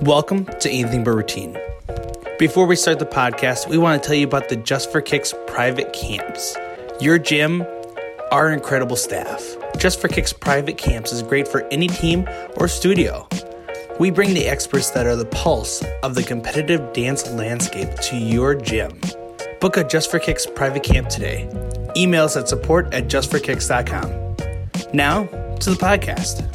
Welcome to Anything But Routine. Before we start the podcast, we want to tell you about the Just for Kicks private camps. Your gym, our incredible staff. Just for Kicks private camps is great for any team or studio. We bring the experts that are the pulse of the competitive dance landscape to your gym. Book a Just for Kicks private camp today. Email us at support at justforkicks.com. Now to the podcast.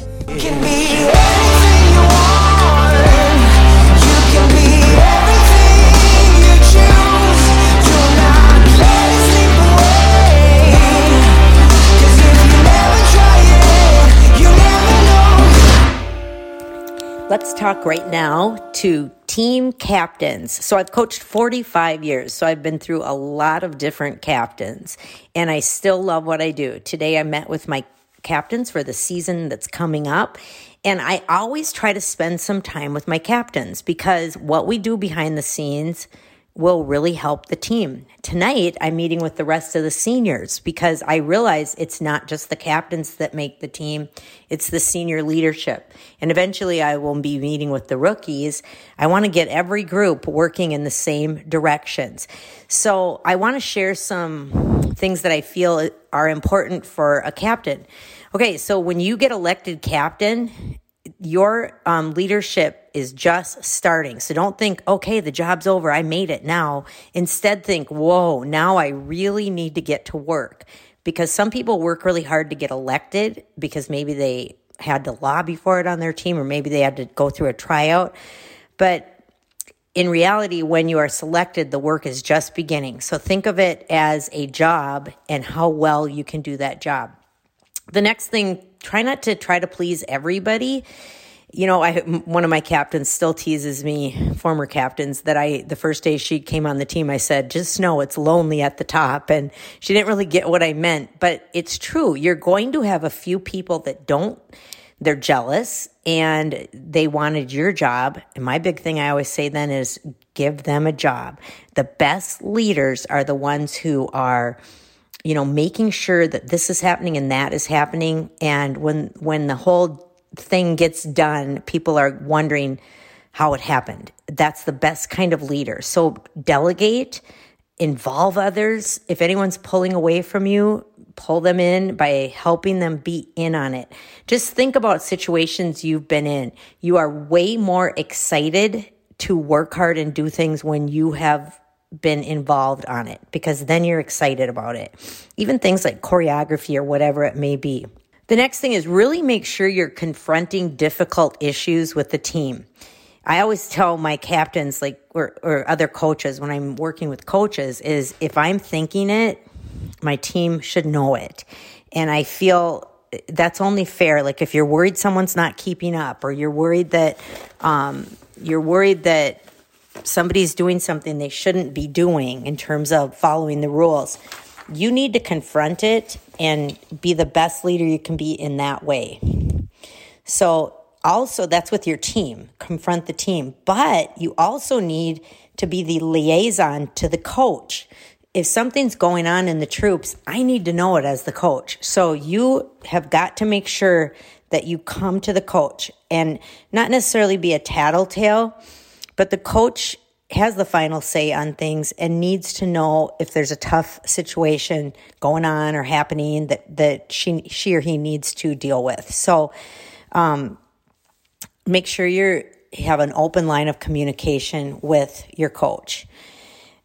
Talk right now to team captains. So I've coached 45 years, so I've been through a lot of different captains, and I still love what I do. Today I met with my captains for the season that's coming up, and I always try to spend some time with my captains because what we do behind the scenes will really help the team. Tonight, I'm meeting with the rest of the seniors because I realize it's not just the captains that make the team, it's the senior leadership. And eventually, I will be meeting with the rookies. I want to get every group working in the same directions. So, I want to share some things that I feel are important for a captain. Okay, so when you get elected captain, your um, leadership is just starting. So don't think, okay, the job's over. I made it now. Instead, think, whoa, now I really need to get to work. Because some people work really hard to get elected because maybe they had to lobby for it on their team or maybe they had to go through a tryout. But in reality, when you are selected, the work is just beginning. So think of it as a job and how well you can do that job. The next thing, try not to try to please everybody. You know, I one of my captains still teases me, former captains, that I the first day she came on the team, I said, "Just know it's lonely at the top," and she didn't really get what I meant, but it's true. You're going to have a few people that don't. They're jealous and they wanted your job. And my big thing I always say then is give them a job. The best leaders are the ones who are you know making sure that this is happening and that is happening. And when when the whole thing gets done people are wondering how it happened. That's the best kind of leader. So delegate involve others. If anyone's pulling away from you pull them in by helping them be in on it. Just think about situations you've been in. You are way more excited to work hard and do things when you have been involved on it because then you're excited about it. Even things like choreography or whatever it may be. The next thing is really make sure you're confronting difficult issues with the team. I always tell my captains, like, or, or other coaches when I'm working with coaches, is if I'm thinking it, my team should know it. And I feel that's only fair. Like, if you're worried someone's not keeping up, or you're worried that, um, you're worried that somebody's doing something they shouldn't be doing in terms of following the rules, you need to confront it and be the best leader you can be in that way. So, also, that's with your team, confront the team, but you also need to be the liaison to the coach. If something's going on in the troops, I need to know it as the coach. So, you have got to make sure that you come to the coach and not necessarily be a tattletale but the coach has the final say on things and needs to know if there's a tough situation going on or happening that, that she, she or he needs to deal with. So, um, make sure you have an open line of communication with your coach.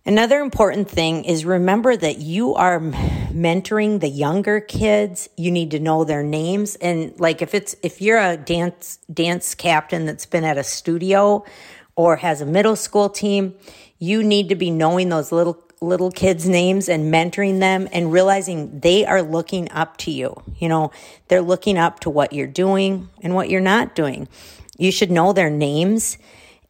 Another important thing is remember that you are mentoring the younger kids. You need to know their names. And like if it's, if you're a dance, dance captain that's been at a studio or has a middle school team, you need to be knowing those little little kids' names and mentoring them and realizing they are looking up to you. You know, they're looking up to what you're doing and what you're not doing. You should know their names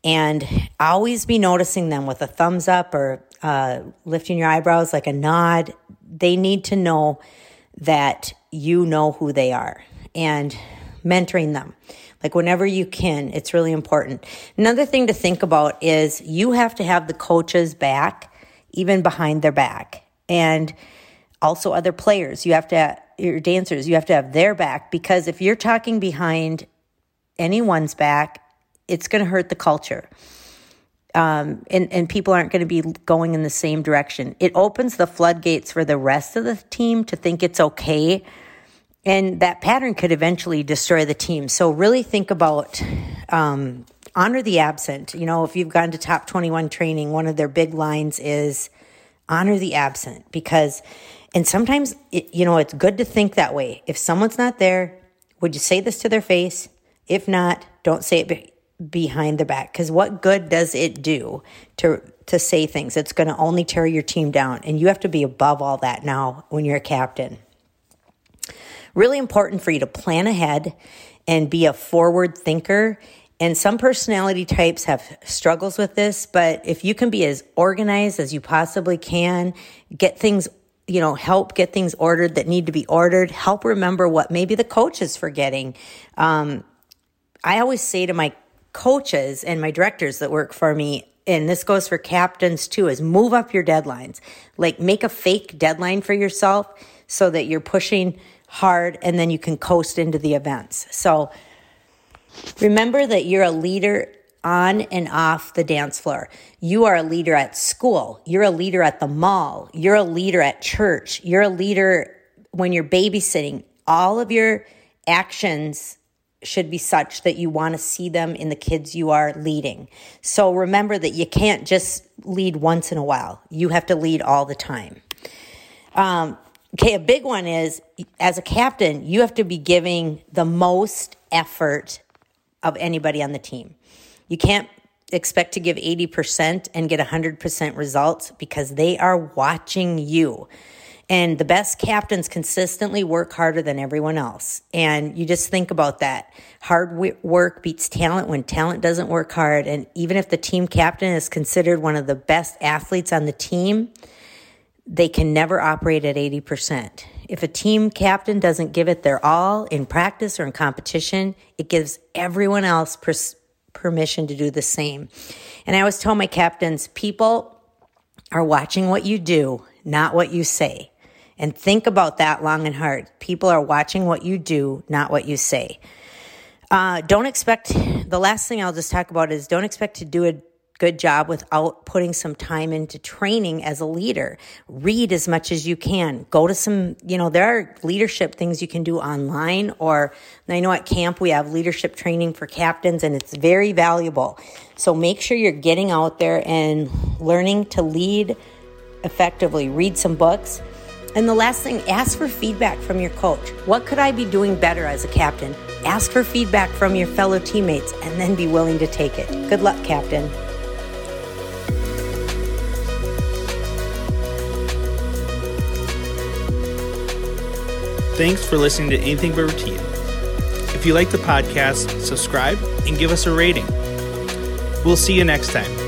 and always be noticing them with a thumbs up or uh, lifting your eyebrows like a nod. They need to know that you know who they are and mentoring them. Like whenever you can, it's really important. Another thing to think about is you have to have the coaches back, even behind their back. And also other players. You have to, your dancers, you have to have their back because if you're talking behind anyone's back, it's going to hurt the culture. Um, and, and people aren't going to be going in the same direction. It opens the floodgates for the rest of the team to think it's okay. And that pattern could eventually destroy the team. So, really think about um, honor the absent. You know, if you've gone to top 21 training, one of their big lines is honor the absent because, and sometimes, it, you know, it's good to think that way. If someone's not there, would you say this to their face? If not, don't say it be- behind their back because what good does it do to to say things? It's going to only tear your team down, and you have to be above all that now when you're a captain. Really important for you to plan ahead and be a forward thinker. And some personality types have struggles with this, but if you can be as organized as you possibly can, get things you know, help get things ordered that need to be ordered. Help remember what maybe the coach is forgetting. Um, I always say to my coaches and my directors that work for me, and this goes for captains too, is move up your deadlines. Like make a fake deadline for yourself so that you're pushing hard and then you can coast into the events. So remember that you're a leader on and off the dance floor. You are a leader at school. You're a leader at the mall. You're a leader at church. You're a leader when you're babysitting. All of your actions should be such that you want to see them in the kids you are leading. So remember that you can't just lead once in a while. You have to lead all the time. Um, okay, a big one is as a captain, you have to be giving the most effort of anybody on the team. You can't expect to give 80% and get 100% results because they are watching you. And the best captains consistently work harder than everyone else. And you just think about that. Hard work beats talent when talent doesn't work hard. And even if the team captain is considered one of the best athletes on the team, they can never operate at 80%. If a team captain doesn't give it their all in practice or in competition, it gives everyone else pers- permission to do the same. And I always tell my captains, people are watching what you do, not what you say. And think about that long and hard. People are watching what you do, not what you say. Uh, don't expect, the last thing I'll just talk about is don't expect to do a good job without putting some time into training as a leader. Read as much as you can. Go to some, you know, there are leadership things you can do online or I know at camp we have leadership training for captains and it's very valuable. So make sure you're getting out there and learning to lead effectively. Read some books and the last thing, ask for feedback from your coach. What could I be doing better as a captain? Ask for feedback from your fellow teammates and then be willing to take it. Good luck, Captain. Thanks for listening to Anything But Routine. If you like the podcast, subscribe and give us a rating. We'll see you next time.